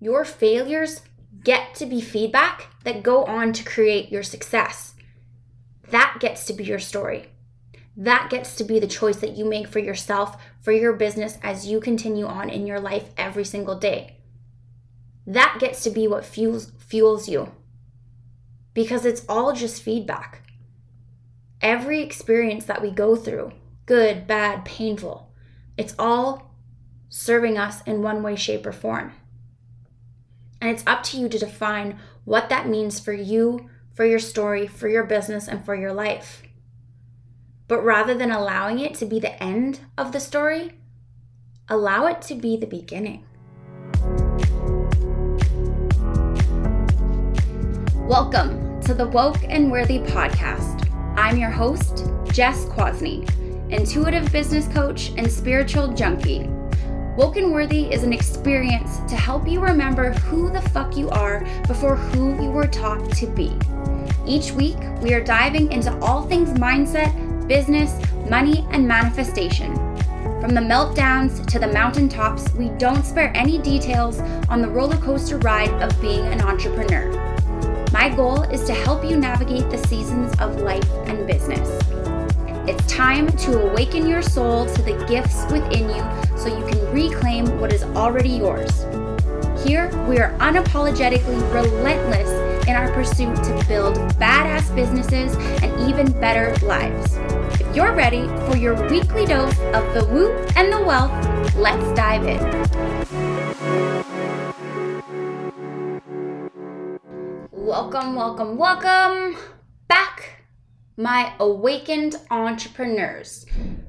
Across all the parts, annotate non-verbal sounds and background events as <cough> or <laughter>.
Your failures get to be feedback that go on to create your success. That gets to be your story. That gets to be the choice that you make for yourself, for your business as you continue on in your life every single day. That gets to be what fuels fuels you. Because it's all just feedback. Every experience that we go through, good, bad, painful, it's all serving us in one way, shape, or form. And it's up to you to define what that means for you, for your story, for your business, and for your life. But rather than allowing it to be the end of the story, allow it to be the beginning. Welcome to the Woke and Worthy podcast. I'm your host, Jess Kwasny, intuitive business coach and spiritual junkie. Woke and Worthy is an experience to help you remember who the fuck you are before who you were taught to be. Each week, we are diving into all things mindset, business, money, and manifestation. From the meltdowns to the mountaintops, we don't spare any details on the roller coaster ride of being an entrepreneur. My goal is to help you navigate the seasons of life and business. It's time to awaken your soul to the gifts within you so you can reclaim what is already yours. Here, we are unapologetically relentless in our pursuit to build badass businesses and even better lives. If you're ready for your weekly dose of the woo and the wealth, let's dive in. Welcome, welcome, welcome my awakened entrepreneurs.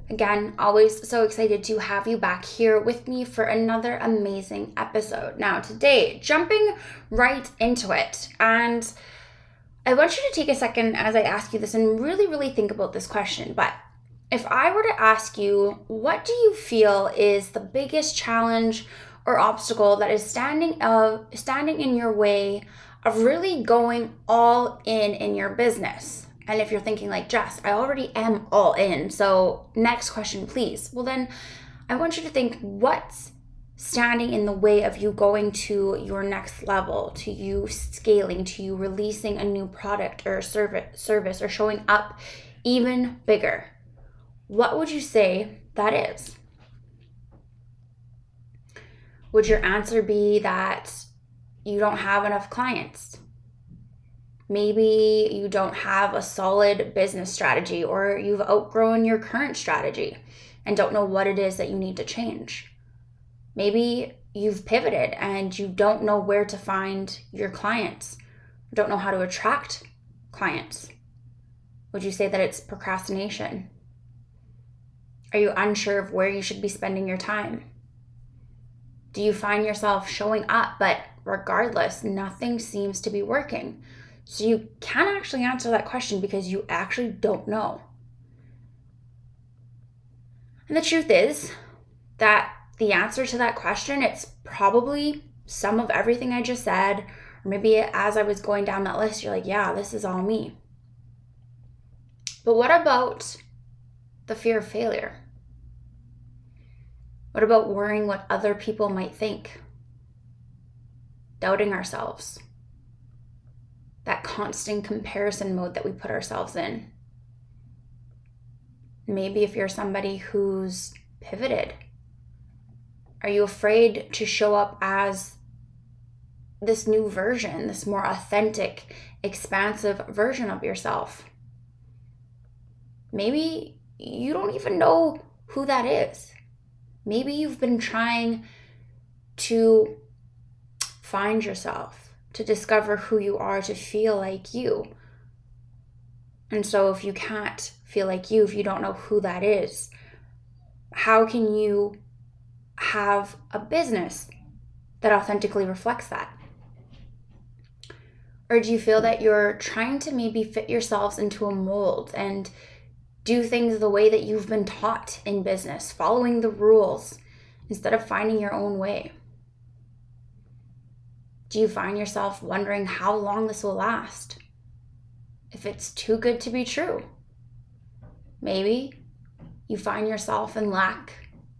Again, always so excited to have you back here with me for another amazing episode. Now, today, jumping right into it, and I want you to take a second as I ask you this and really, really think about this question. But if I were to ask you, what do you feel is the biggest challenge or obstacle that is standing of standing in your way of really going all in in your business? And if you're thinking like, Jess, I already am all in. So, next question, please. Well, then I want you to think what's standing in the way of you going to your next level, to you scaling, to you releasing a new product or service, service or showing up even bigger. What would you say that is? Would your answer be that you don't have enough clients? Maybe you don't have a solid business strategy or you've outgrown your current strategy and don't know what it is that you need to change. Maybe you've pivoted and you don't know where to find your clients, don't know how to attract clients. Would you say that it's procrastination? Are you unsure of where you should be spending your time? Do you find yourself showing up, but regardless, nothing seems to be working? So you can actually answer that question because you actually don't know. And the truth is that the answer to that question, it's probably some of everything I just said. Or maybe as I was going down that list, you're like, yeah, this is all me. But what about the fear of failure? What about worrying what other people might think? Doubting ourselves? That constant comparison mode that we put ourselves in. Maybe if you're somebody who's pivoted, are you afraid to show up as this new version, this more authentic, expansive version of yourself? Maybe you don't even know who that is. Maybe you've been trying to find yourself to discover who you are, to feel like you. And so, if you can't feel like you, if you don't know who that is, how can you have a business that authentically reflects that? Or do you feel that you're trying to maybe fit yourselves into a mold and do things the way that you've been taught in business, following the rules instead of finding your own way? Do you find yourself wondering how long this will last? If it's too good to be true? Maybe you find yourself in lack,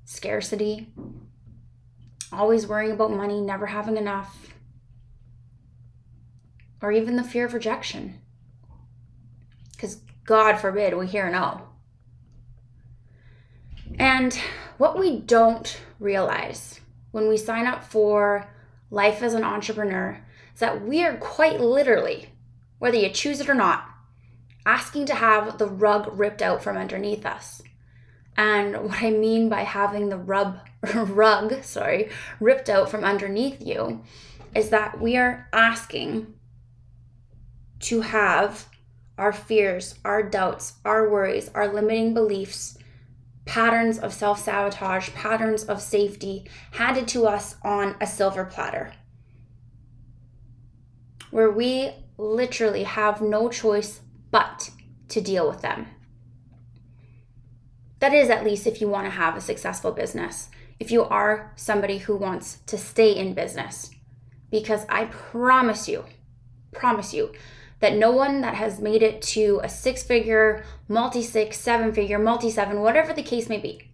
scarcity, always worrying about money, never having enough, or even the fear of rejection. Because God forbid we hear no. And what we don't realize when we sign up for life as an entrepreneur is that we are quite literally, whether you choose it or not, asking to have the rug ripped out from underneath us. And what I mean by having the rub <laughs> rug, sorry, ripped out from underneath you is that we are asking to have our fears, our doubts, our worries, our limiting beliefs, patterns of self sabotage, patterns of safety handed to us on a silver platter. Where we literally have no choice but to deal with them. That is, at least, if you want to have a successful business, if you are somebody who wants to stay in business. Because I promise you, promise you, that no one that has made it to a six figure, multi six, seven figure, multi seven, whatever the case may be,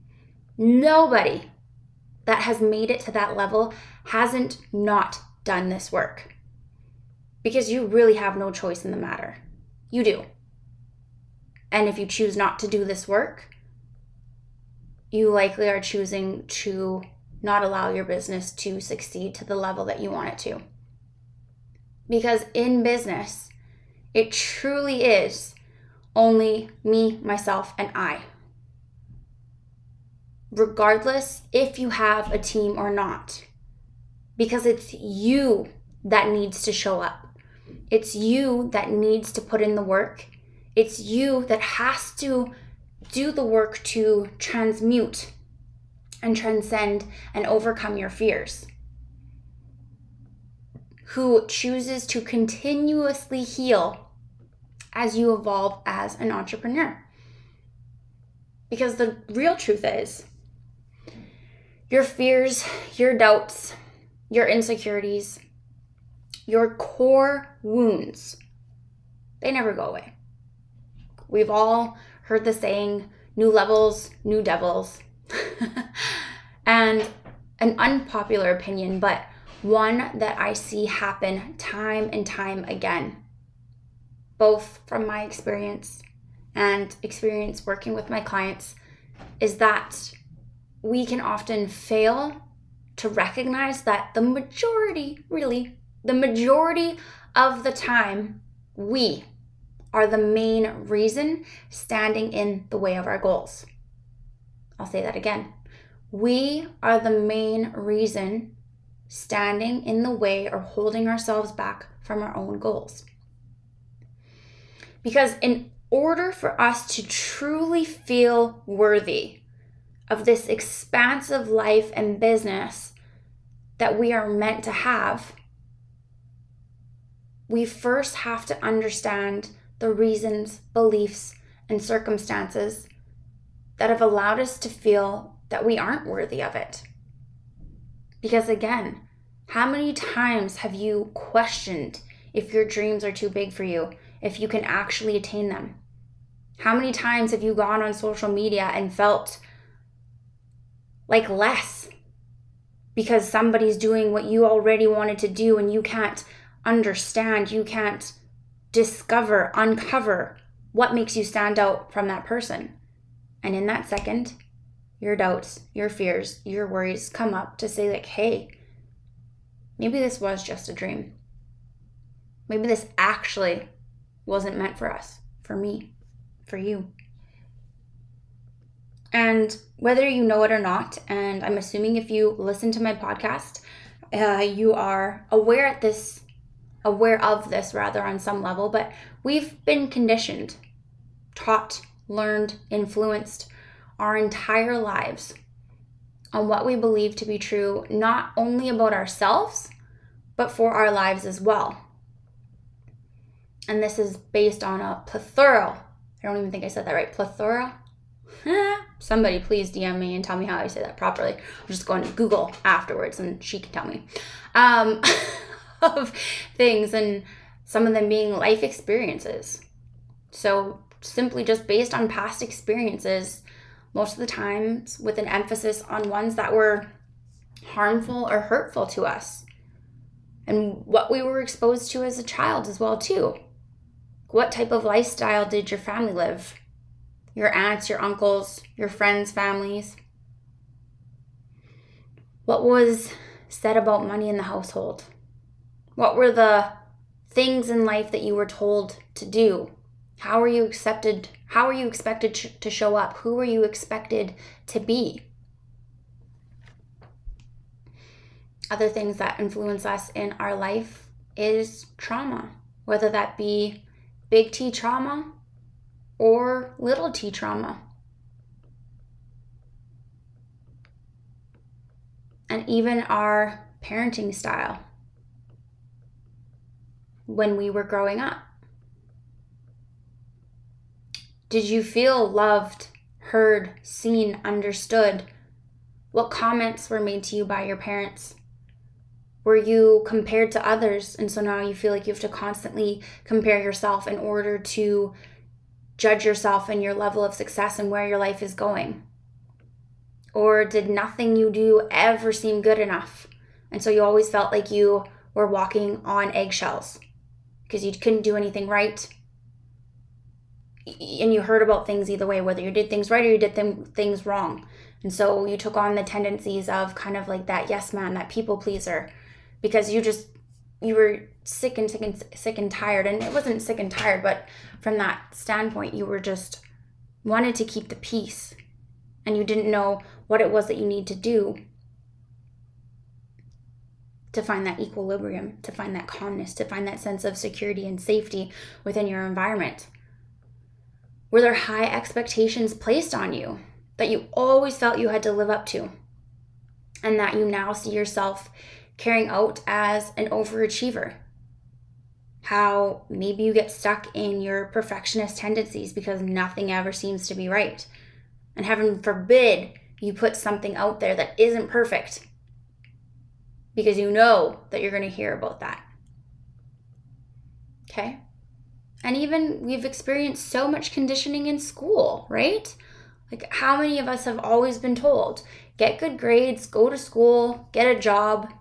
nobody that has made it to that level hasn't not done this work. Because you really have no choice in the matter. You do. And if you choose not to do this work, you likely are choosing to not allow your business to succeed to the level that you want it to. Because in business, it truly is only me, myself, and I. Regardless if you have a team or not, because it's you that needs to show up. It's you that needs to put in the work. It's you that has to do the work to transmute and transcend and overcome your fears. Who chooses to continuously heal as you evolve as an entrepreneur. Because the real truth is, your fears, your doubts, your insecurities, your core wounds, they never go away. We've all heard the saying, new levels, new devils. <laughs> and an unpopular opinion, but one that I see happen time and time again both from my experience and experience working with my clients, is that we can often fail to recognize that the majority, really, the majority of the time, we are the main reason standing in the way of our goals. I'll say that again. We are the main reason standing in the way or holding ourselves back from our own goals. Because in order for us to truly feel worthy of this expansive life and business that we are meant to have, we first have to understand the reasons, beliefs, and circumstances that have allowed us to feel that we aren't worthy of it. Because again, how many times have you questioned if your dreams are too big for you? if you can actually attain them? How many times have you gone on social media and felt like less because somebody's doing what you already wanted to do and you can't understand, you can't discover, uncover what makes you stand out from that person? And in that second, your doubts, your fears, your worries come up to say, like, hey, maybe this was just a dream. Maybe this actually wasn't meant for us, for me, for you. And whether you know it or not, and I'm assuming if you listen to my podcast, uh, you are aware at this, aware of this rather on some level. But we've been conditioned, taught, learned, influenced our entire lives on what we believe to be true, not only about ourselves, but for our lives as well and this is based on a plethora. I don't even think I said that right. Plethora. <laughs> Somebody please DM me and tell me how I say that properly. I'm just going to Google afterwards and she can tell me. Um, <laughs> of things and some of them being life experiences. So simply just based on past experiences, most of the times with an emphasis on ones that were harmful or hurtful to us. And what we were exposed to as a child as well too. What type of lifestyle did your family live? Your aunts your uncles your friends families? What was said about money in the household? What were the things in life that you were told to do how are you accepted how are you expected to show up who are you expected to be other things that influence us in our life is trauma, whether that be big T trauma or little t trauma. And even our parenting style when we were growing up. Did you feel loved, heard, seen, understood? What comments were made to you by your parents? were you compared to others and so now you feel like you have to constantly compare yourself in order to judge yourself and your level of success and where your life is going or did nothing you do ever seem good enough and so you always felt like you were walking on eggshells because you couldn't do anything right and you heard about things either way whether you did things right or you did them, things wrong. And so you took on the tendencies of kind of like that yes man that people pleaser because you just you were sick and sick and sick and tired. And it wasn't sick and tired but from that standpoint you were just wanted to keep the peace. And you didn't know what it was that you need to do to find that equilibrium to find that calmness to find that sense of security and safety within your environment were there high expectations placed on you that you always felt you had to live up to and that you now see yourself carrying out as an overachiever. How maybe you get stuck in your perfectionist tendencies because nothing ever seems to be right. And heaven forbid you put something out there that isn't perfect because you know that you're going to hear about that. Okay? And even we've experienced so much conditioning in school, right? Like, how many of us have always been told, get good grades, go to school, get a job,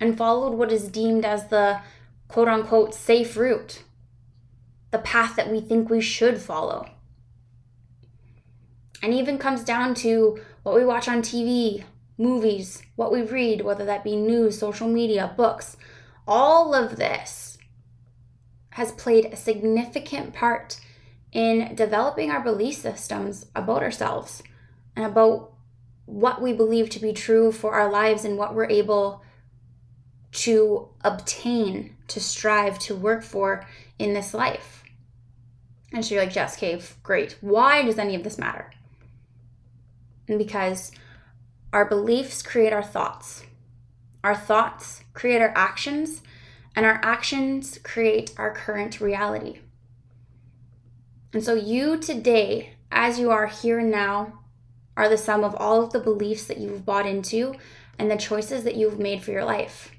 and followed what is deemed as the quote unquote safe route, the path that we think we should follow. And even comes down to what we watch on TV, movies, what we read, whether that be news, social media, books. All of this has played a significant part in developing our belief systems about ourselves and about what we believe to be true for our lives and what we're able to obtain, to strive, to work for in this life. And so you're like, Jess, Cave, great. Why does any of this matter? And because our beliefs create our thoughts, our thoughts create our actions, and our actions create our current reality. And so you today, as you are here now, are the sum of all of the beliefs that you've bought into and the choices that you've made for your life.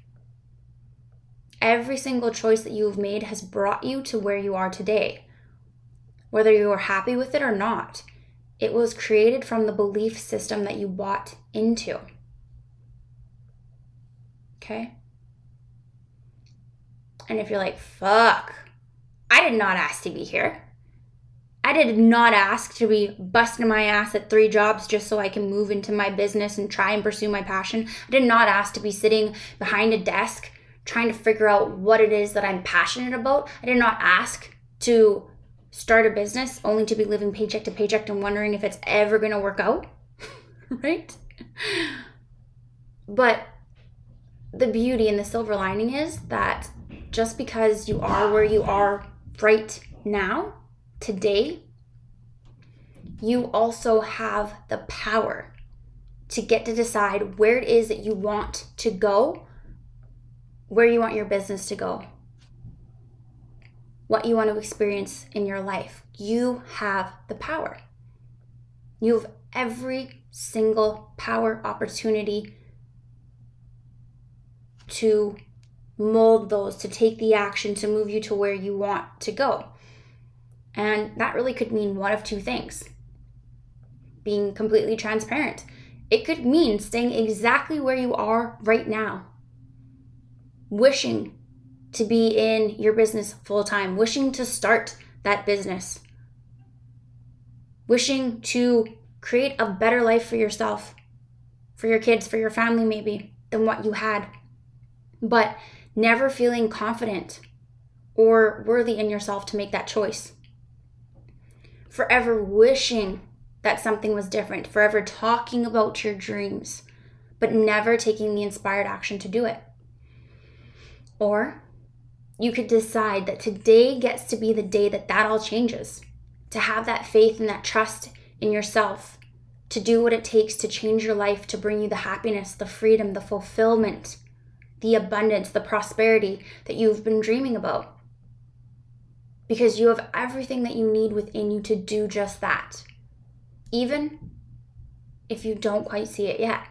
Every single choice that you've made has brought you to where you are today. Whether you are happy with it or not, it was created from the belief system that you bought into. Okay? And if you're like, fuck, I did not ask to be here. I did not ask to be busting my ass at three jobs just so I can move into my business and try and pursue my passion. I did not ask to be sitting behind a desk trying to figure out what it is that I'm passionate about. I did not ask to start a business only to be living paycheck to paycheck and wondering if it's ever going to work out. <laughs> right? But the beauty and the silver lining is that just because you are where you are right now, today, you also have the power to get to decide where it is that you want to go where you want your business to go, what you want to experience in your life. You have the power. You have every single power opportunity to mold those, to take the action to move you to where you want to go. And that really could mean one of two things. Being completely transparent. It could mean staying exactly where you are right now, wishing to be in your business full time, wishing to start that business, wishing to create a better life for yourself, for your kids, for your family, maybe, than what you had, but never feeling confident or worthy in yourself to make that choice. Forever wishing that something was different, forever talking about your dreams, but never taking the inspired action to do it. Or you could decide that today gets to be the day that that all changes, to have that faith and that trust in yourself, to do what it takes to change your life, to bring you the happiness, the freedom, the fulfillment, the abundance, the prosperity that you've been dreaming about because you have everything that you need within you to do just that, even if you don't quite see it yet.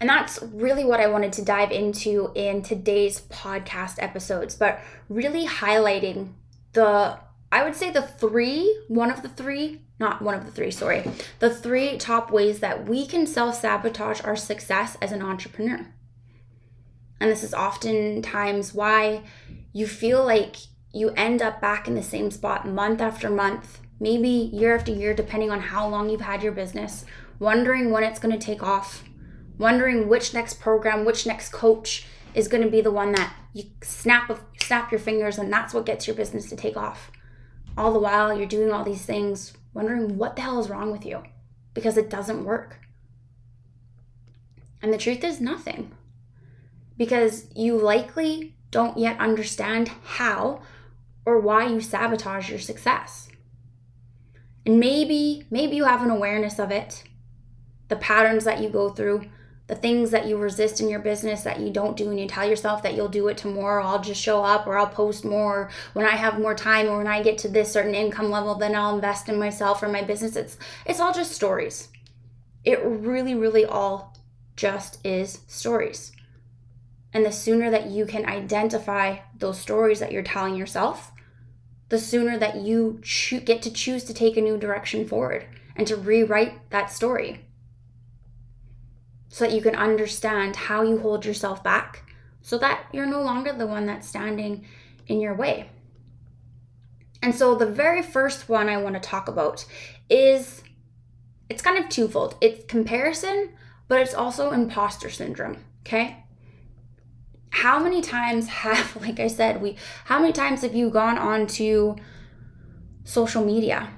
And that's really what I wanted to dive into in today's podcast episodes, but really highlighting the, I would say the three, one of the three, not one of the three, sorry, the three top ways that we can self sabotage our success as an entrepreneur. And this is oftentimes why you feel like you end up back in the same spot month after month, maybe year after year, depending on how long you've had your business, wondering when it's going to take off, wondering which next program, which next coach is going to be the one that you snap snap your fingers and that's what gets your business to take off. All the while you're doing all these things, wondering what the hell is wrong with you because it doesn't work. And the truth is nothing. Because you likely don't yet understand how or why you sabotage your success. And maybe, maybe you have an awareness of it, the patterns that you go through, the things that you resist in your business that you don't do, and you tell yourself that you'll do it tomorrow, I'll just show up, or I'll post more when I have more time, or when I get to this certain income level, then I'll invest in myself or my business. It's it's all just stories. It really, really all just is stories. And the sooner that you can identify those stories that you're telling yourself, the sooner that you cho- get to choose to take a new direction forward and to rewrite that story so that you can understand how you hold yourself back so that you're no longer the one that's standing in your way. And so the very first one I want to talk about is it's kind of twofold. It's comparison, but it's also imposter syndrome, okay? How many times have <laughs> like i said we how many times have you gone on to social media?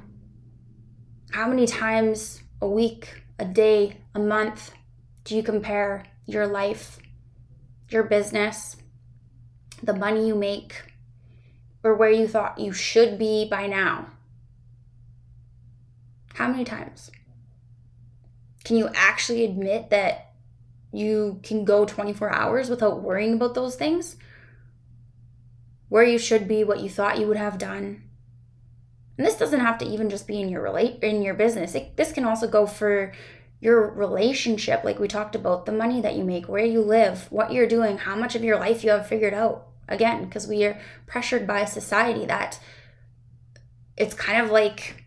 How many times a week a day a month do you compare your life your business the money you make or where you thought you should be by now? How many times? Can you actually admit that you can go 24 hours without worrying about those things. Where you should be, what you thought you would have done. And this doesn't have to even just be in your relate in your business. It, this can also go for your relationship, like we talked about, the money that you make, where you live, what you're doing, how much of your life you have figured out. Again, because we are pressured by society that it's kind of like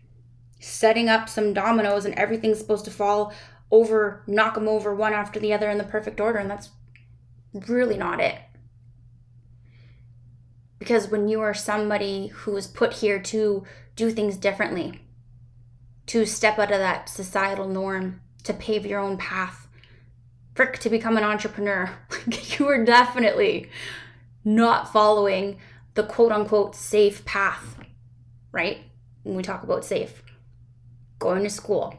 setting up some dominoes and everything's supposed to fall over knock them over one after the other in the perfect order and that's really not it. Because when you are somebody who is put here to do things differently to step out of that societal norm to pave your own path frick to become an entrepreneur <laughs> you are definitely not following the quote unquote safe path right? When we talk about safe going to school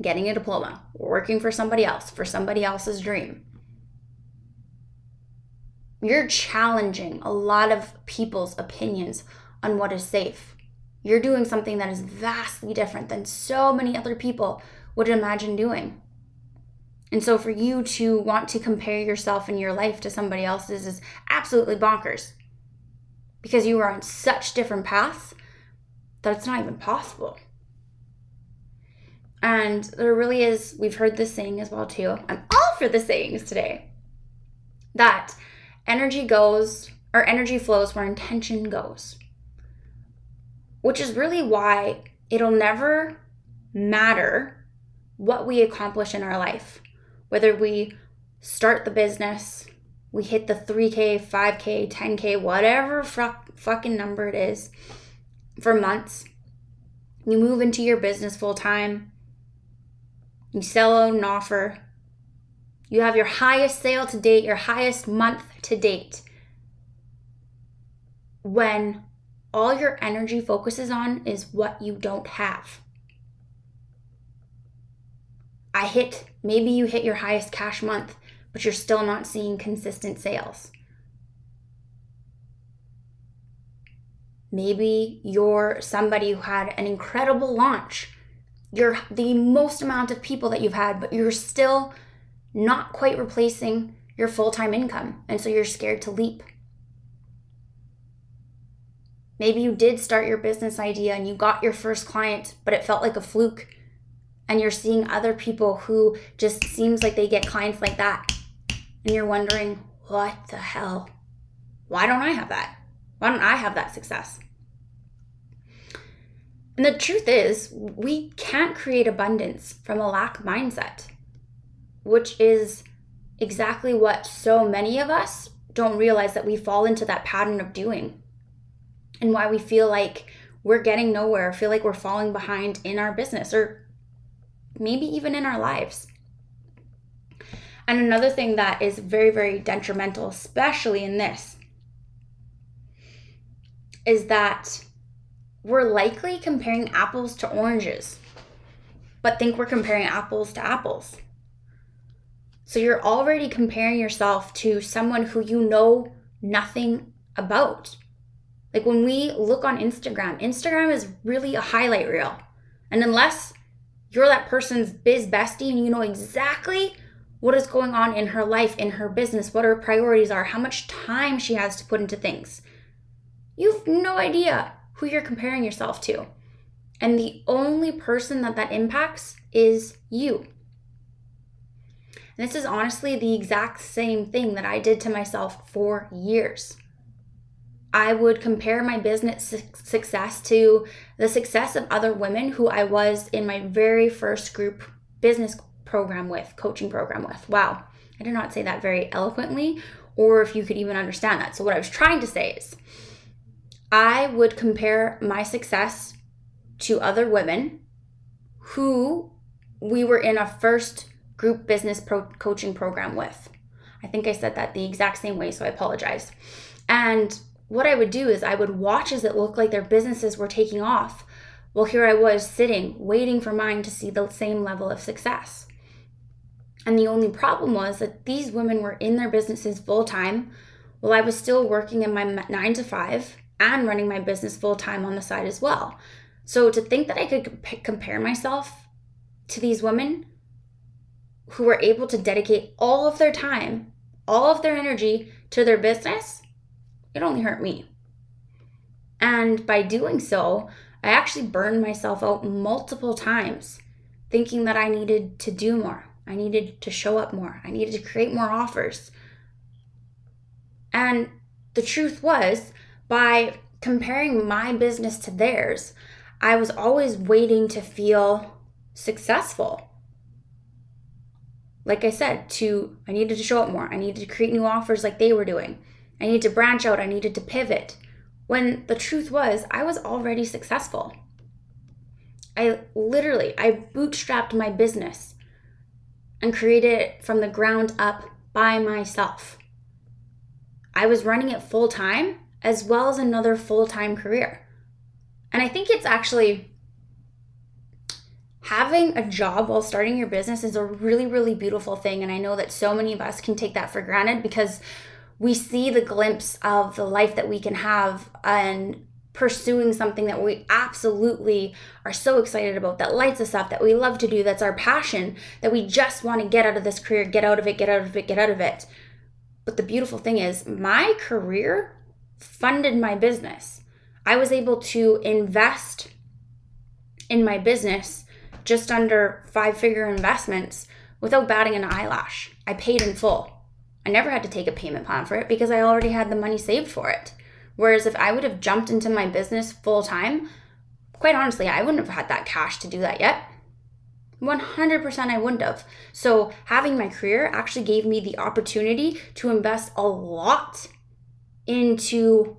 getting a diploma, working for somebody else, for somebody else's dream. You're challenging a lot of people's opinions on what is safe. You're doing something that is vastly different than so many other people would imagine doing. And so for you to want to compare yourself and your life to somebody else's is absolutely bonkers because you are on such different paths that it's not even possible. And there really is, we've heard this saying as well too. I'm all for the sayings today. That energy goes, or energy flows where intention goes. Which is really why it'll never matter what we accomplish in our life, whether we start the business, we hit the 3K, 5K, 10K, whatever fucking number it is for months. You move into your business full time, you sell an offer, you have your highest sale to date, your highest month to date. When all your energy focuses on is what you don't have. I hit, maybe you hit your highest cash month, but you're still not seeing consistent sales. Maybe you're somebody who had an incredible launch. You're the most amount of people that you've had, but you're still not quite replacing your full time income. And so you're scared to leap. Maybe you did start your business idea and you got your first client, but it felt like a fluke. And you're seeing other people who just seems like they get clients like that. And you're wondering, what the hell? Why don't I have that? Why don't I have that success? And the truth is, we can't create abundance from a lack mindset, which is exactly what so many of us don't realize that we fall into that pattern of doing and why we feel like we're getting nowhere, feel like we're falling behind in our business or maybe even in our lives. And another thing that is very, very detrimental, especially in this, is that we're likely comparing apples to oranges, but think we're comparing apples to apples. So you're already comparing yourself to someone who you know nothing about. Like when we look on Instagram, Instagram is really a highlight reel. And unless you're that person's biz bestie and you know exactly what is going on in her life, in her business, what her priorities are, how much time she has to put into things, you've no idea who you're comparing yourself to. And the only person that that impacts is you. And this is honestly the exact same thing that I did to myself for years. I would compare my business success to the success of other women who I was in my very first group business program with, coaching program with. Wow, I did not say that very eloquently, or if you could even understand that. So, what I was trying to say is, I would compare my success to other women who we were in a first group business pro- coaching program with. I think I said that the exact same way, so I apologize. And what I would do is I would watch as it looked like their businesses were taking off. Well, here I was sitting, waiting for mine to see the same level of success. And the only problem was that these women were in their businesses full time while I was still working in my nine to five and running my business full time on the side as well. So to think that I could compare myself to these women who were able to dedicate all of their time, all of their energy to their business it only hurt me. And by doing so, I actually burned myself out multiple times, thinking that I needed to do more. I needed to show up more. I needed to create more offers. And the truth was, by comparing my business to theirs, I was always waiting to feel successful. Like I said, to I needed to show up more. I needed to create new offers like they were doing. I needed to branch out, I needed to pivot. When the truth was, I was already successful. I literally, I bootstrapped my business and created it from the ground up by myself. I was running it full time as well as another full time career. And I think it's actually having a job while starting your business is a really, really beautiful thing. And I know that so many of us can take that for granted because we see the glimpse of the life that we can have and pursuing something that we absolutely are so excited about that lights us up that we love to do that's our passion that we just want to get out of this career get out of it get out of it get out of it but the beautiful thing is my career funded my business i was able to invest in my business just under five figure investments without batting an eyelash i paid in full I never had to take a payment plan for it because I already had the money saved for it. Whereas if I would have jumped into my business full time, quite honestly, I wouldn't have had that cash to do that yet. 100% I wouldn't have. So, having my career actually gave me the opportunity to invest a lot into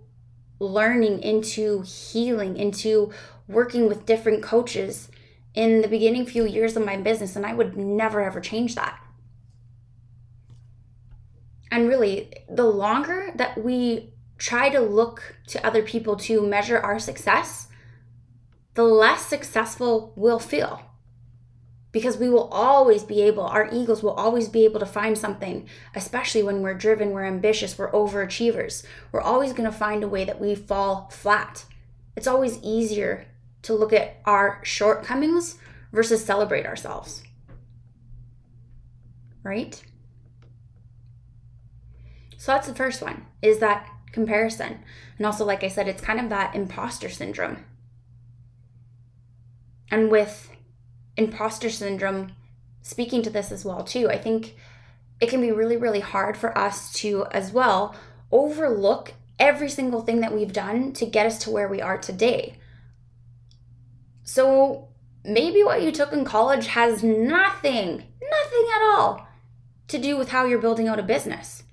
learning, into healing, into working with different coaches in the beginning few years of my business. And I would never ever change that. And really, the longer that we try to look to other people to measure our success, the less successful we'll feel because we will always be able, our egos will always be able to find something, especially when we're driven, we're ambitious, we're overachievers. We're always going to find a way that we fall flat. It's always easier to look at our shortcomings versus celebrate ourselves. Right? So that's the first one is that comparison. And also, like I said, it's kind of that imposter syndrome. And with imposter syndrome speaking to this as well too. I think it can be really really hard for us to as well overlook every single thing that we've done to get us to where we are today. So maybe what you took in college has nothing, nothing at all to do with how you're building out a business.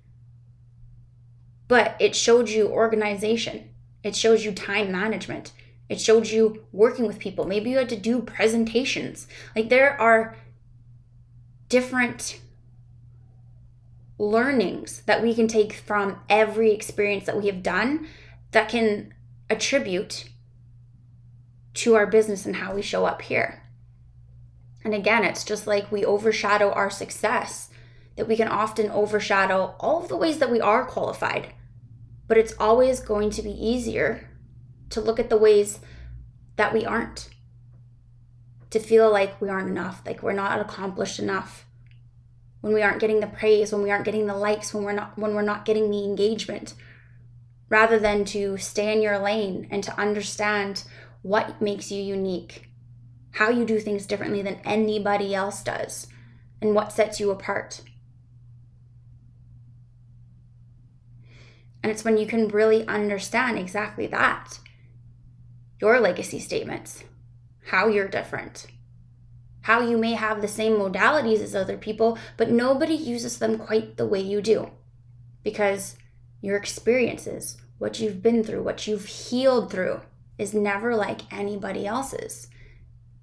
But it showed you organization. It shows you time management. It showed you working with people. Maybe you had to do presentations. Like there are different learnings that we can take from every experience that we have done that can attribute to our business and how we show up here. And again, it's just like we overshadow our success, that we can often overshadow all of the ways that we are qualified. But it's always going to be easier to look at the ways that we aren't, to feel like we aren't enough, like we're not accomplished enough. When we aren't getting the praise, when we aren't getting the likes, when we're not when we're not getting the engagement, rather than to stay in your lane and to understand what makes you unique, how you do things differently than anybody else does, and what sets you apart. And it's when you can really understand exactly that your legacy statements, how you're different, how you may have the same modalities as other people, but nobody uses them quite the way you do because your experiences, what you've been through, what you've healed through, is never like anybody else's.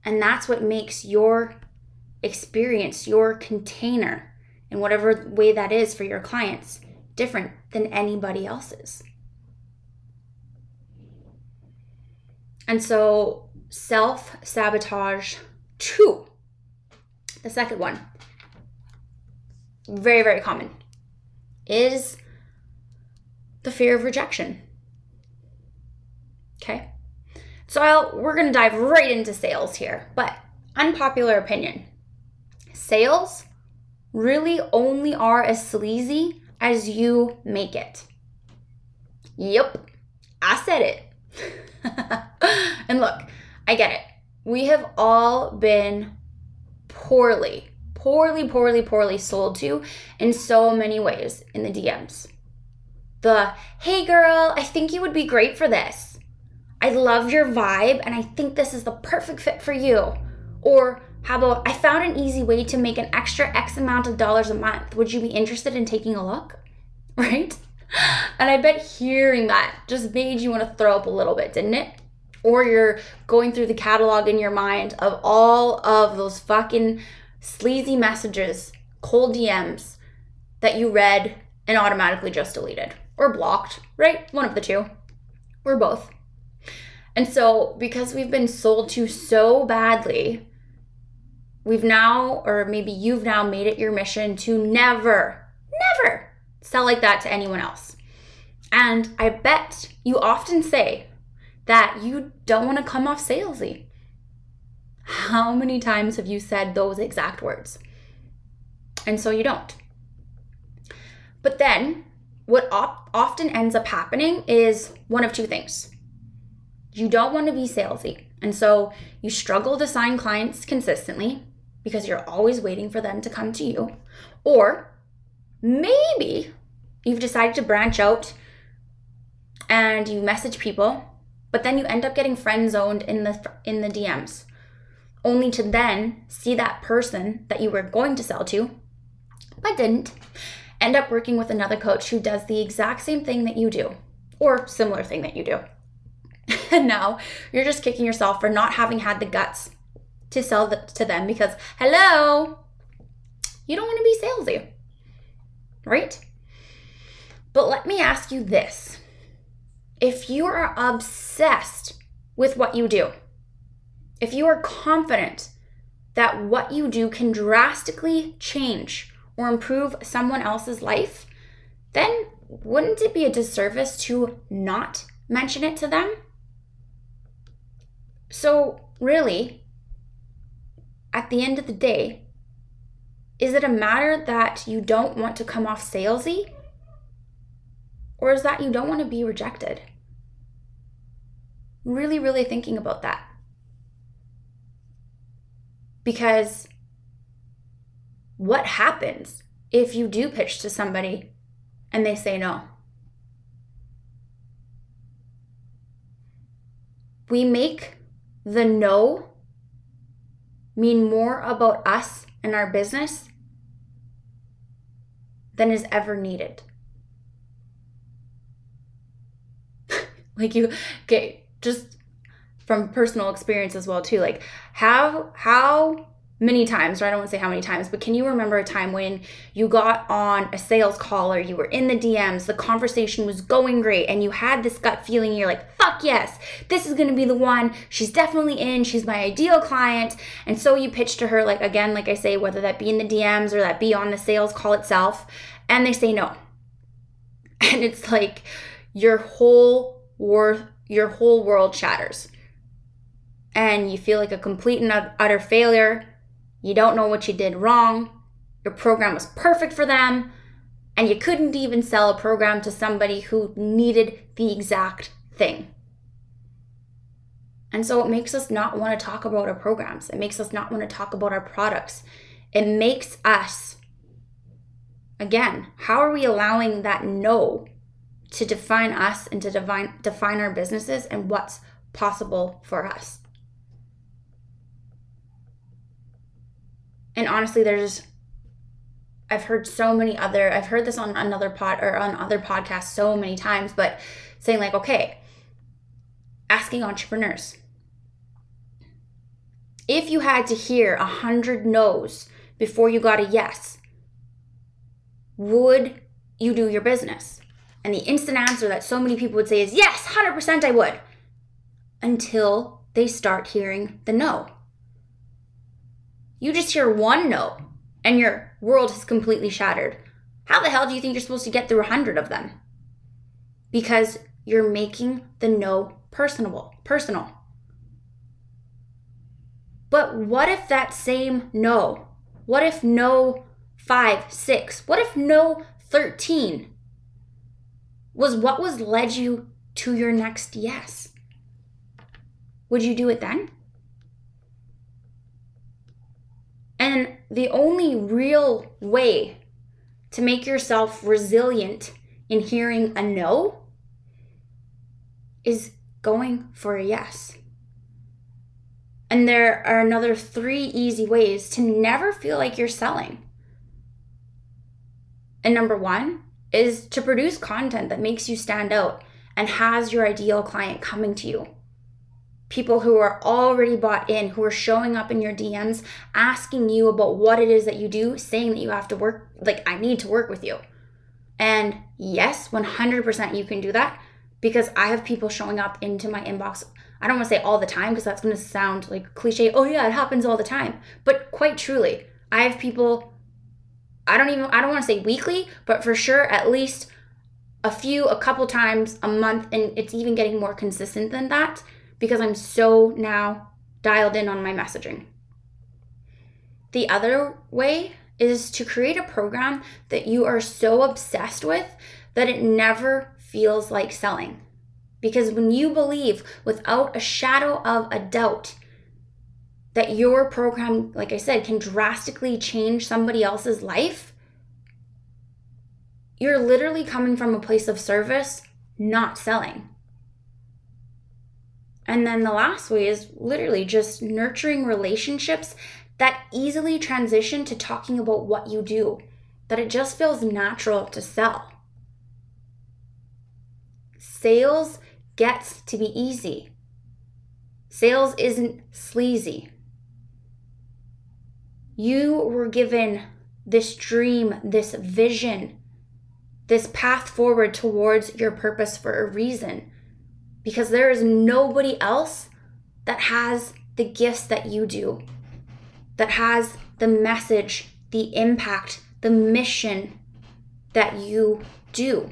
And that's what makes your experience, your container, in whatever way that is for your clients, different than anybody else's. And so, self sabotage two, the second one, very, very common, is the fear of rejection. Okay. So I'll, we're going to dive right into sales here, but unpopular opinion sales really only are as sleazy as you make it. Yep, I said it. <laughs> <laughs> and look, I get it. We have all been poorly, poorly, poorly, poorly sold to in so many ways in the DMs. The, hey girl, I think you would be great for this. I love your vibe and I think this is the perfect fit for you. Or, how about, I found an easy way to make an extra X amount of dollars a month. Would you be interested in taking a look? <laughs> Right? <gasps> And I bet hearing that just made you want to throw up a little bit, didn't it? Or you're going through the catalog in your mind of all of those fucking sleazy messages, cold DMs that you read and automatically just deleted or blocked, right? One of the two, or both. And so, because we've been sold to so badly, we've now, or maybe you've now made it your mission to never, never sell like that to anyone else. And I bet you often say that you don't want to come off salesy. How many times have you said those exact words? And so you don't. But then, what op- often ends up happening is one of two things. You don't want to be salesy. And so you struggle to sign clients consistently because you're always waiting for them to come to you. Or maybe you've decided to branch out and you message people, but then you end up getting friend zoned in the in the DMs. only to then see that person that you were going to sell to, but didn't, end up working with another coach who does the exact same thing that you do or similar thing that you do. <laughs> and now you're just kicking yourself for not having had the guts to sell the, to them because, hello, you don't want to be salesy, right? But let me ask you this if you are obsessed with what you do, if you are confident that what you do can drastically change or improve someone else's life, then wouldn't it be a disservice to not mention it to them? So, really, at the end of the day, is it a matter that you don't want to come off salesy? Or is that you don't want to be rejected? Really, really thinking about that. Because what happens if you do pitch to somebody and they say no? We make the no mean more about us and our business than is ever needed. <laughs> like you okay, just from personal experience as well too. Like how how many times, or I don't want to say how many times, but can you remember a time when you got on a sales call or you were in the DMs, the conversation was going great, and you had this gut feeling, you're like, fuck yes, this is gonna be the one. She's definitely in, she's my ideal client. And so you pitch to her, like, again, like I say, whether that be in the DMs or that be on the sales call itself, and they say no. And it's like your whole worth, your whole world shatters. And you feel like a complete and utter failure you don't know what you did wrong, your program was perfect for them, and you couldn't even sell a program to somebody who needed the exact thing. And so it makes us not want to talk about our programs. It makes us not want to talk about our products. It makes us, again, how are we allowing that no to define us and to define, define our businesses and what's possible for us? and honestly there's I've heard so many other I've heard this on another pod or on other podcasts so many times but saying like okay asking entrepreneurs if you had to hear a hundred no's before you got a yes would you do your business and the instant answer that so many people would say is yes 100% I would until they start hearing the no you just hear one no and your world is completely shattered. How the hell do you think you're supposed to get through a hundred of them? Because you're making the no personable, personal. But what if that same no? What if no five, six? What if no 13 was what was led you to your next yes? Would you do it then? And the only real way to make yourself resilient in hearing a no is going for a yes. And there are another three easy ways to never feel like you're selling. And number one is to produce content that makes you stand out and has your ideal client coming to you people who are already bought in, who are showing up in your DMs, asking you about what it is that you do, saying that you have to work, like, I need to work with you. And yes, 100% you can do that because I have people showing up into my inbox. I don't want to say all the time because that's going to sound like cliche. Oh, yeah, it happens all the time. But quite truly, I have people, I don't even, I don't want to say weekly, but for sure at least a few, a couple times a month. And it's even getting more consistent than that because I'm so now dialed in on my messaging. The other way is to create a program that you are so obsessed with that it never feels like selling. Because when you believe without a shadow of a doubt that your program, like I said, can drastically change somebody else's life, you're literally coming from a place of service, not selling. And then the last way is literally just nurturing relationships that easily transition to talking about what you do, that it just feels natural to sell. Sales gets to be easy. Sales isn't sleazy. You were given this dream, this vision, this path forward towards your purpose for a reason because there is nobody else that has the gifts that you do, that has the message, the impact, the mission that you do.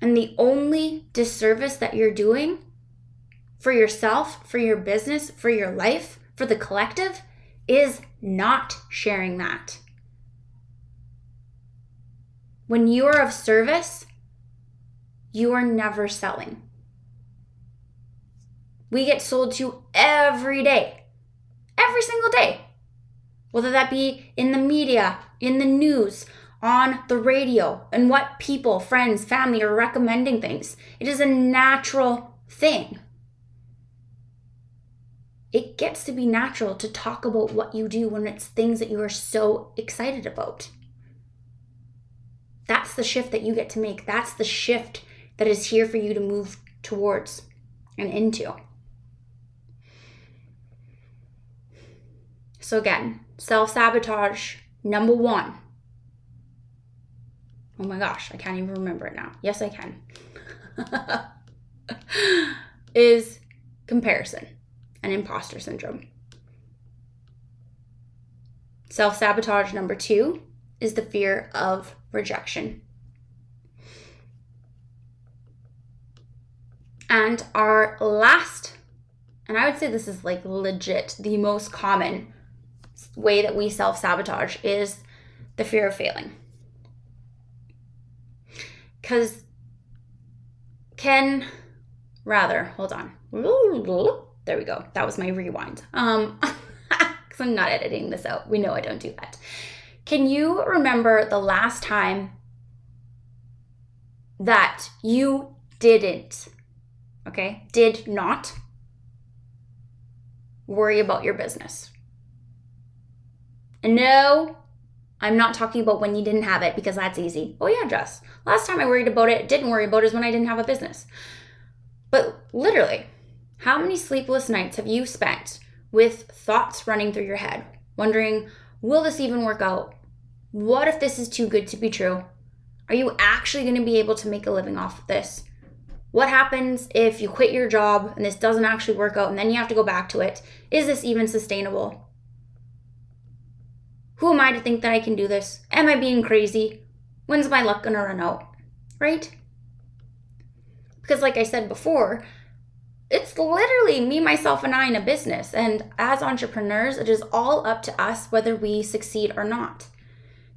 And the only disservice that you're doing for yourself, for your business, for your life, for the collective is not sharing that. When you are of service, you are never selling. We get sold to every day, every single day. Whether that be in the media, in the news, on the radio, and what people, friends, family are recommending things. It is a natural thing. It gets to be natural to talk about what you do when it's things that you are so excited about. That's the shift that you get to make. That's the shift that is here for you to move towards and into. So, again, self sabotage, number one. Oh my gosh, I can't even remember it now. Yes, I can. <laughs> is comparison and imposter syndrome. Self sabotage number two is the fear of rejection. And our last, and I would say this is like legit the most common way that we self sabotage is the fear of failing. Because can rather, hold on. There we go. That was my rewind. Um, <laughs> because I'm not editing this out. We know I don't do that. Can you remember the last time that you didn't okay, did not worry about your business. And no, I'm not talking about when you didn't have it because that's easy. Oh, yeah, Jess. Last time I worried about it, didn't worry about it, is when I didn't have a business. But literally, how many sleepless nights have you spent with thoughts running through your head, wondering, will this even work out? What if this is too good to be true? Are you actually going to be able to make a living off of this? What happens if you quit your job and this doesn't actually work out and then you have to go back to it? Is this even sustainable? Who am I to think that I can do this? Am I being crazy? When's my luck gonna run out? Right? Because, like I said before, it's literally me, myself, and I in a business. And as entrepreneurs, it is all up to us whether we succeed or not.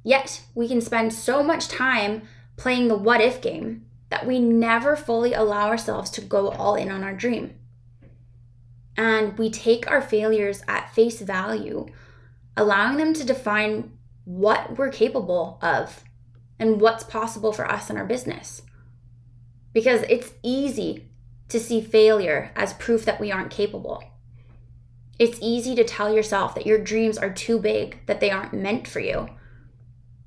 Yet, we can spend so much time playing the what if game that we never fully allow ourselves to go all in on our dream. And we take our failures at face value, allowing them to define what we're capable of and what's possible for us in our business. Because it's easy to see failure as proof that we aren't capable. It's easy to tell yourself that your dreams are too big, that they aren't meant for you.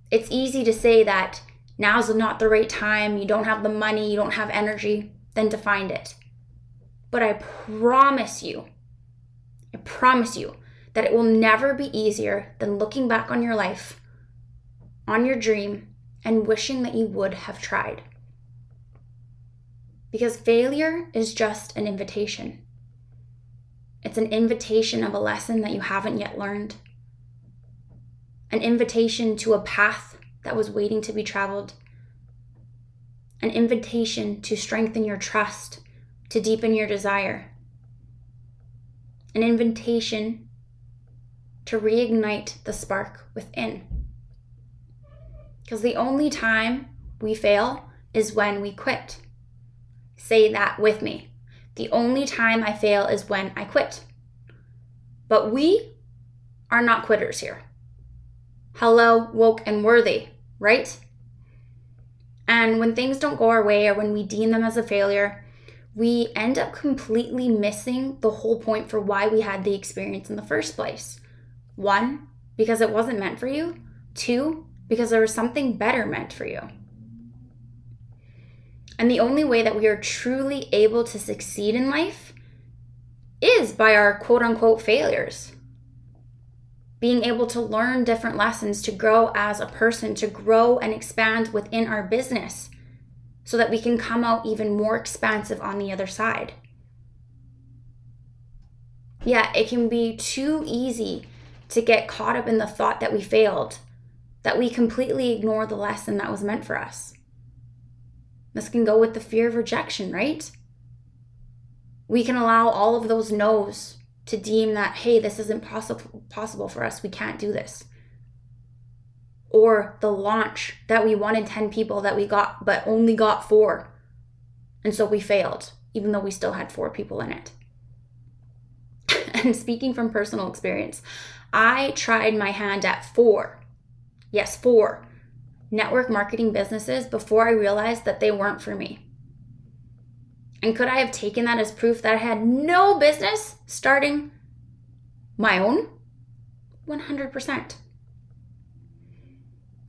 It's easy to say that now's not the right time, you don't have the money, you don't have energy, then to find it. But I promise you, I promise you that it will never be easier than looking back on your life, on your dream, and wishing that you would have tried. Because failure is just an invitation. It's an invitation of a lesson that you haven't yet learned, an invitation to a path that was waiting to be traveled. An invitation to strengthen your trust, to deepen your desire. An invitation to reignite the spark within. Because the only time we fail is when we quit. Say that with me. The only time I fail is when I quit. But we are not quitters here hello, woke, and worthy, right? And when things don't go our way or when we deem them as a failure, we end up completely missing the whole point for why we had the experience in the first place. One, because it wasn't meant for you. Two, because there was something better meant for you. And the only way that we are truly able to succeed in life is by our quote unquote failures. Being able to learn different lessons, to grow as a person, to grow and expand within our business so that we can come out even more expansive on the other side. Yeah, it can be too easy to get caught up in the thought that we failed, that we completely ignore the lesson that was meant for us. This can go with the fear of rejection, right? We can allow all of those no's to deem that, hey, this isn't possible possible for us. We can't do this. Or the launch that we wanted 10 people that we got, but only got four. And so we failed, even though we still had four people in it. <laughs> and speaking from personal experience, I tried my hand at four. Yes, four network marketing businesses before I realized that they weren't for me. And could I have taken that as proof that I had no business starting my own? 100%.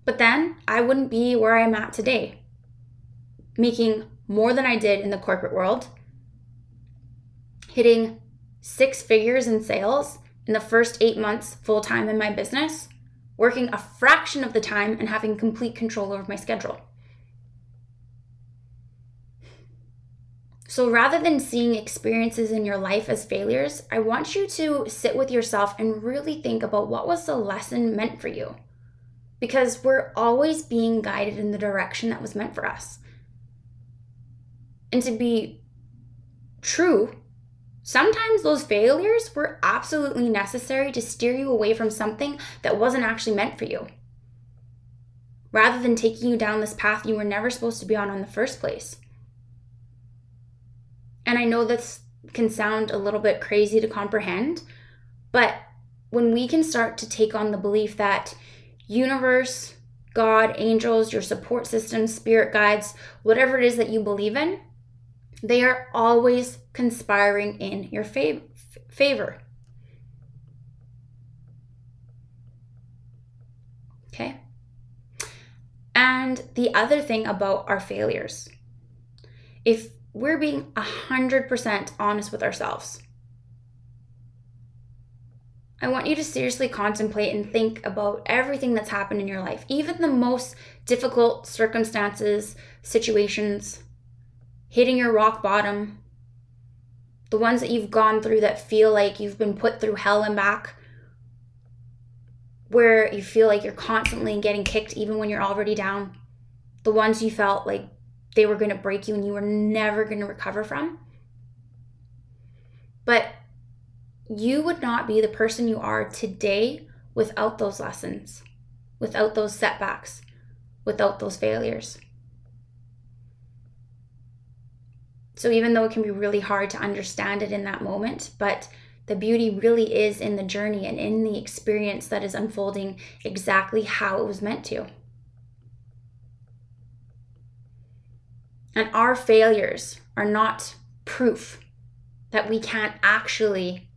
But then I wouldn't be where I am at today, making more than I did in the corporate world, hitting six figures in sales in the first eight months full time in my business, working a fraction of the time and having complete control over my schedule. So rather than seeing experiences in your life as failures, I want you to sit with yourself and really think about what was the lesson meant for you. Because we're always being guided in the direction that was meant for us. And to be true, Sometimes those failures were absolutely necessary to steer you away from something that wasn't actually meant for you, rather than taking you down this path you were never supposed to be on in the first place. And I know this can sound a little bit crazy to comprehend, but when we can start to take on the belief that universe, God, angels, your support system, spirit guides, whatever it is that you believe in, they are always conspiring in your fav- favor. Okay? And the other thing about our failures, if we're being 100% honest with ourselves, I want you to seriously contemplate and think about everything that's happened in your life, even the most difficult circumstances, situations, hitting your rock bottom, the ones that you've gone through that feel like you've been put through hell and back, where you feel like you're constantly getting kicked even when you're already down, the ones you felt like they were going to break you and you were never going to recover from. But you would not be the person you are today without those lessons, without those setbacks, without those failures. So even though it can be really hard to understand it in that moment, but the beauty really is in the journey and in the experience that is unfolding exactly how it was meant to. And our failures are not proof that we can't actually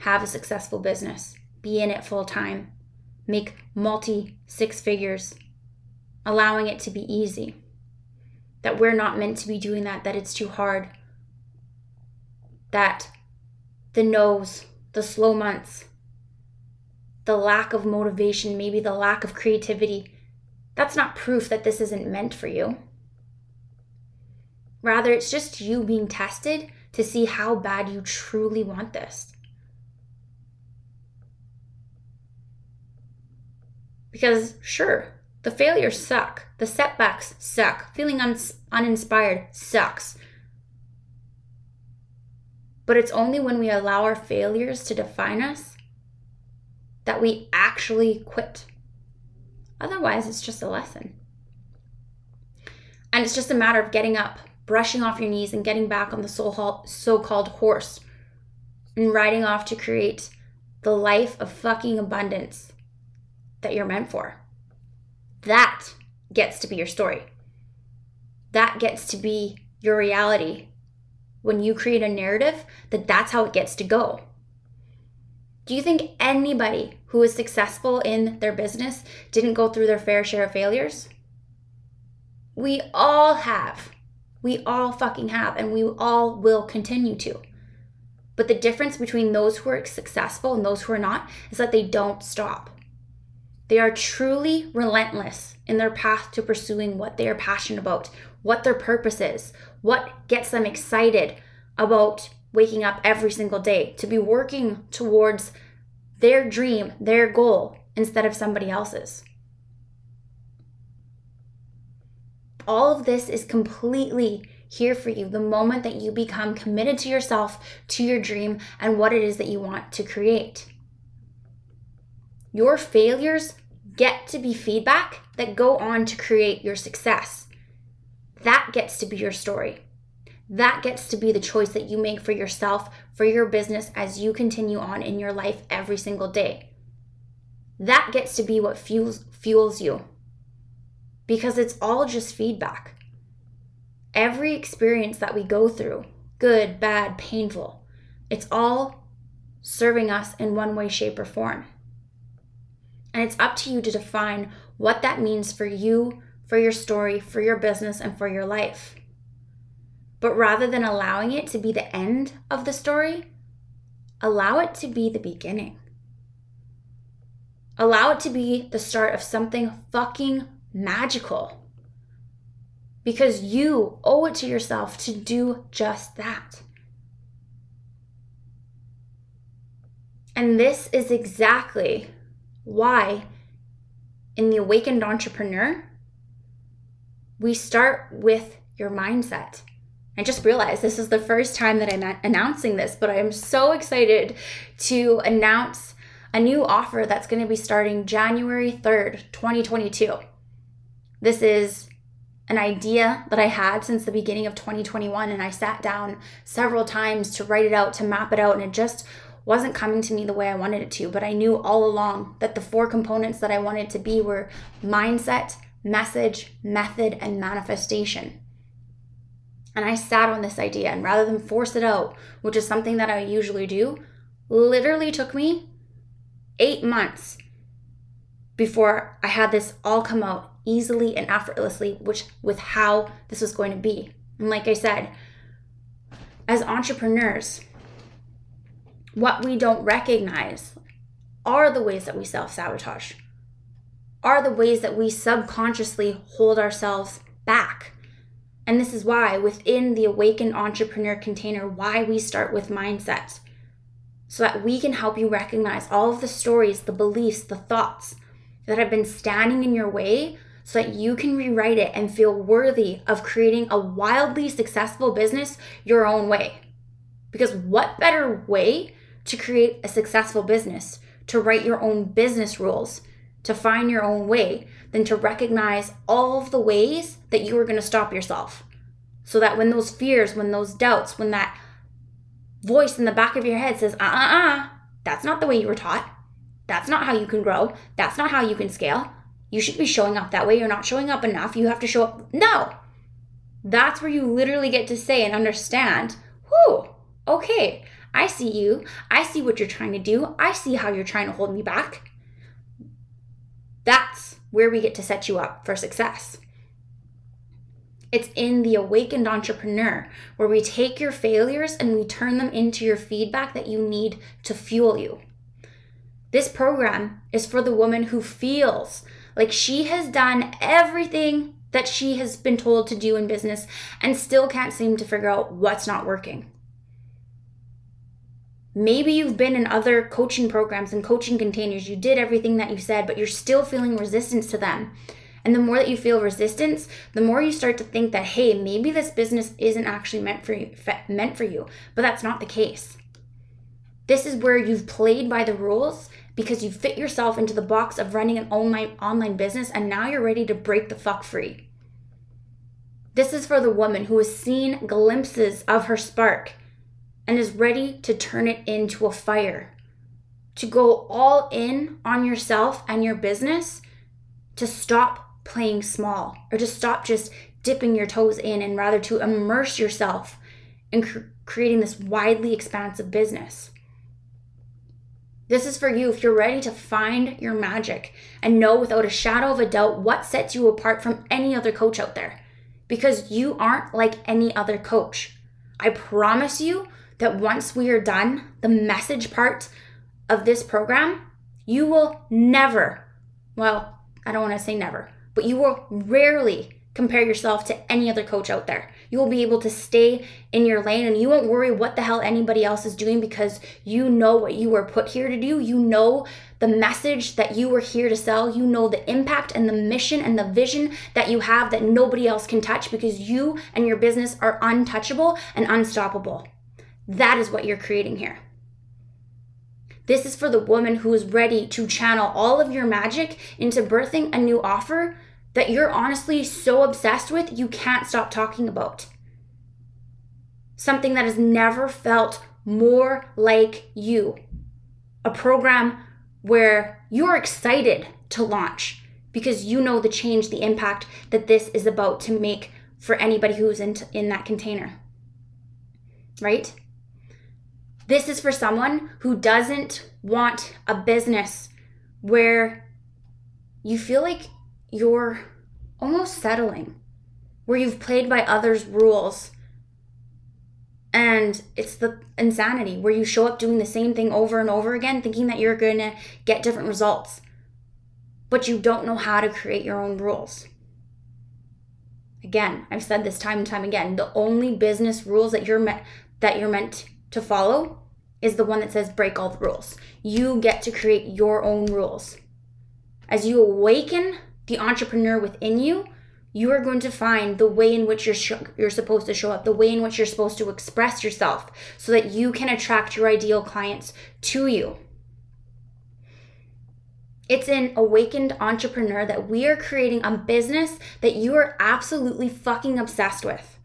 have a successful business, be in it full time, make multi six figures, allowing it to be easy that we're not meant to be doing that, that it's too hard, that the no's, the slow months, the lack of motivation, maybe the lack of creativity, that's not proof that this isn't meant for you. Rather, it's just you being tested to see how bad you truly want this. Because, sure, the failures suck. The setbacks suck. Feeling un- uninspired sucks. But it's only when we allow our failures to define us that we actually quit. Otherwise, it's just a lesson. And it's just a matter of getting up, brushing off your knees, and getting back on the so called horse and riding off to create the life of fucking abundance that you're meant for. That gets to be your story. That gets to be your reality when you create a narrative that that's how it gets to go. Do you think anybody who is successful in their business didn't go through their fair share of failures? We all have. We all fucking have, and we all will continue to. But the difference between those who are successful and those who are not is that they don't stop. They are truly relentless in their path to pursuing what they are passionate about, what their purpose is, what gets them excited about waking up every single day, to be working towards their dream, their goal, instead of somebody else's. All of this is completely here for you the moment that you become committed to yourself, to your dream, and what it is that you want to create. Your failures get to be feedback that go on to create your success. That gets to be your story. That gets to be the choice that you make for yourself, for your business as you continue on in your life every single day. That gets to be what fuels fuels you. Because it's all just feedback. Every experience that we go through, good, bad, painful, it's all serving us in one way, shape, or form. And it's up to you to define what that means for you, for your story, for your business, and for your life. But rather than allowing it to be the end of the story, allow it to be the beginning. Allow it to be the start of something fucking magical. Because you owe it to yourself to do just that. And this is exactly why, in the awakened entrepreneur, we start with your mindset. I just realized this is the first time that I'm announcing this, but I am so excited to announce a new offer that's going to be starting January 3rd, 2022. This is an idea that I had since the beginning of 2021, and I sat down several times to write it out, to map it out, and it just wasn't coming to me the way I wanted it to. But I knew all along that the four components that I wanted to be were mindset, message, method, and manifestation. And I sat on this idea, and rather than force it out, which is something that I usually do, literally took me eight months before I had this all come out easily and effortlessly, which with how this was going to be. And like I said, as entrepreneurs, what we don't recognize are the ways that we self sabotage, are the ways that we subconsciously hold ourselves back and this is why, within the Awakened Entrepreneur container, why we start with mindset. So that we can help you recognize all of the stories, the beliefs, the thoughts that have been standing in your way so that you can rewrite it and feel worthy of creating a wildly successful business your own way. Because what better way to create a successful business, to write your own business rules, to find your own way than to recognize all of the ways that you are going to stop yourself. So that when those fears, when those doubts, when that voice in the back of your head says, uh uh uh, that's not the way you were taught. That's not how you can grow. That's not how you can scale. You should be showing up that way. You're not showing up enough. You have to show up. No. That's where you literally get to say and understand, whoo, okay, I see you. I see what you're trying to do. I see how you're trying to hold me back. That's where we get to set you up for success. It's in the awakened entrepreneur where we take your failures and we turn them into your feedback that you need to fuel you. This program is for the woman who feels like she has done everything that she has been told to do in business and still can't seem to figure out what's not working. Maybe you've been in other coaching programs and coaching containers. You did everything that you said, but you're still feeling resistance to them. And the more that you feel resistance, the more you start to think that hey, maybe this business isn't actually meant for you, meant for you. But that's not the case. This is where you've played by the rules because you fit yourself into the box of running an online online business and now you're ready to break the fuck free. This is for the woman who has seen glimpses of her spark and is ready to turn it into a fire. To go all in on yourself and your business, to stop playing small or to stop just dipping your toes in and rather to immerse yourself in cr- creating this widely expansive business. This is for you if you're ready to find your magic and know without a shadow of a doubt what sets you apart from any other coach out there. Because you aren't like any other coach. I promise you that once we are done, the message part of this program, you will never, well, I don't want to say never, but you will rarely compare yourself to any other coach out there. You will be able to stay in your lane and you won't worry what the hell anybody else is doing because you know what you were put here to do. You know the message that you were here to sell. You know the impact and the mission and the vision that you have that nobody else can touch because you and your business are untouchable and unstoppable. That is what you're creating here. This is for the woman who is ready to channel all of your magic into birthing a new offer that you're honestly so obsessed with you can't stop talking about. Something that has never felt more like you. A program where you're excited to launch because you know the change, the impact that this is about to make for anybody who's in, in that container. Right? This is for someone who doesn't want a business where you feel like you're almost settling, where you've played by others' rules. And it's the insanity where you show up doing the same thing over and over again, thinking that you're going to get different results, but you don't know how to create your own rules. Again, I've said this time and time again. The only business rules that you're meant that you're meant to follow is the one that says break all the rules. You get to create your own rules. As you awaken the entrepreneur within you, you are going to find the way in which you're sh- you're supposed to show up, the way in which you're supposed to express yourself so that you can attract your ideal clients to you. It's an awakened entrepreneur that we are creating a business that you are absolutely fucking obsessed with.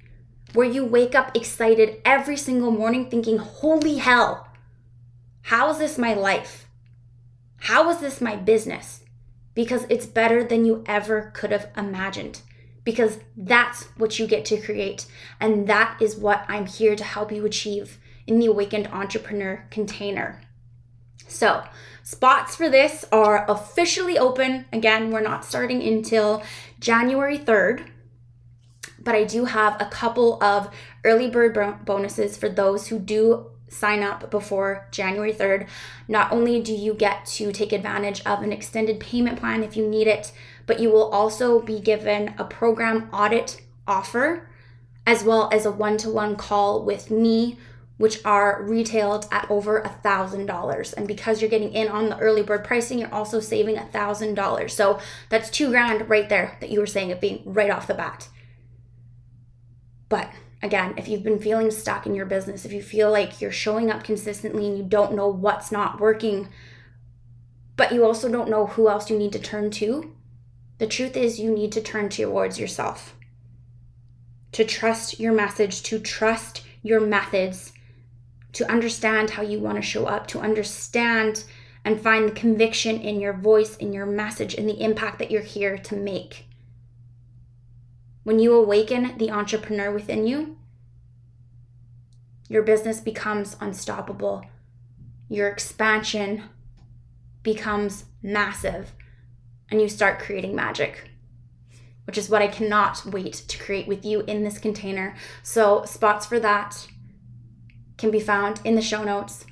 Where you wake up excited every single morning thinking, holy hell, how is this my life? How is this my business? because it's better than you ever could have imagined. Because that's what you get to create. And that is what I'm here to help you achieve in the Awakened Entrepreneur container. So, spots for this are officially open. Again, we're not starting until January 3rd, but I do have a couple of early bird bonuses for those who do sign up before January 3rd, not only do you get to take advantage of an extended payment plan if you need it, but you will also be given a program audit offer as well as a one to one call with me, which are retailed at over a thousand dollars. And because you're getting in on the early bird pricing, you're also saving a thousand dollars. So that's two grand right there that you were saying it being right off the bat. But again, if you've been feeling stuck in your business, if you feel like you're showing up consistently and you don't know what's not working, but you also don't know who else you need to turn to, the truth is you need to turn towards yourself. To trust your message, to trust your methods, to understand how you want to show up, to understand and find the conviction in your voice, in your message, in the impact that you're here to make. When you awaken the entrepreneur within you, your business becomes unstoppable. Your expansion becomes massive, and you start creating magic, which is what I cannot wait to create with you in this container. So, spots for that can be found in the show notes.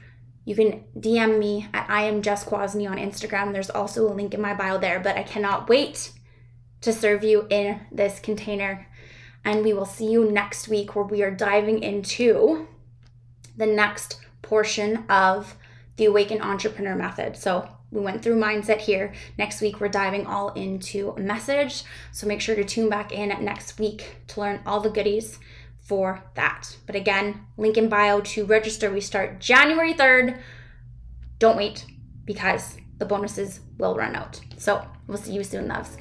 You can DM me at I am Jess Quasney on Instagram. There's also a link in my bio there, but I cannot wait to serve you in this container. And we will see you next week where we are diving into the next portion of the Awaken Entrepreneur Method. So we went through mindset here. Next week, we're diving all into message. So make sure to tune back in next week to learn all the goodies for that. But again, link in bio to register. We start January 3rd. Don't wait because the bonuses will run out. So we'll see you soon, loves.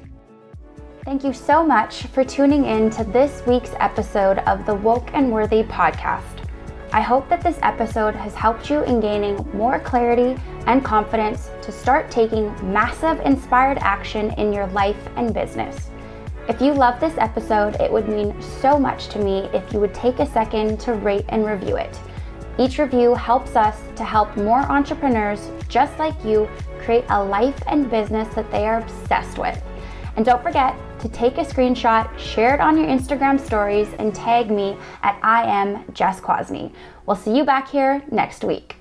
Thank you so much for tuning in to this week's episode of the Woke and Worthy podcast. I hope that this episode has helped you in gaining more clarity and confidence to start taking massive inspired action in your life and business. If you love this episode, it would mean so much to me if you would take a second to rate and review it. Each review helps us to help more entrepreneurs just like you create a life and business that they are obsessed with. And don't forget to take a screenshot, share it on your Instagram stories, and tag me at I am Jess Quasney. We'll see you back here next week.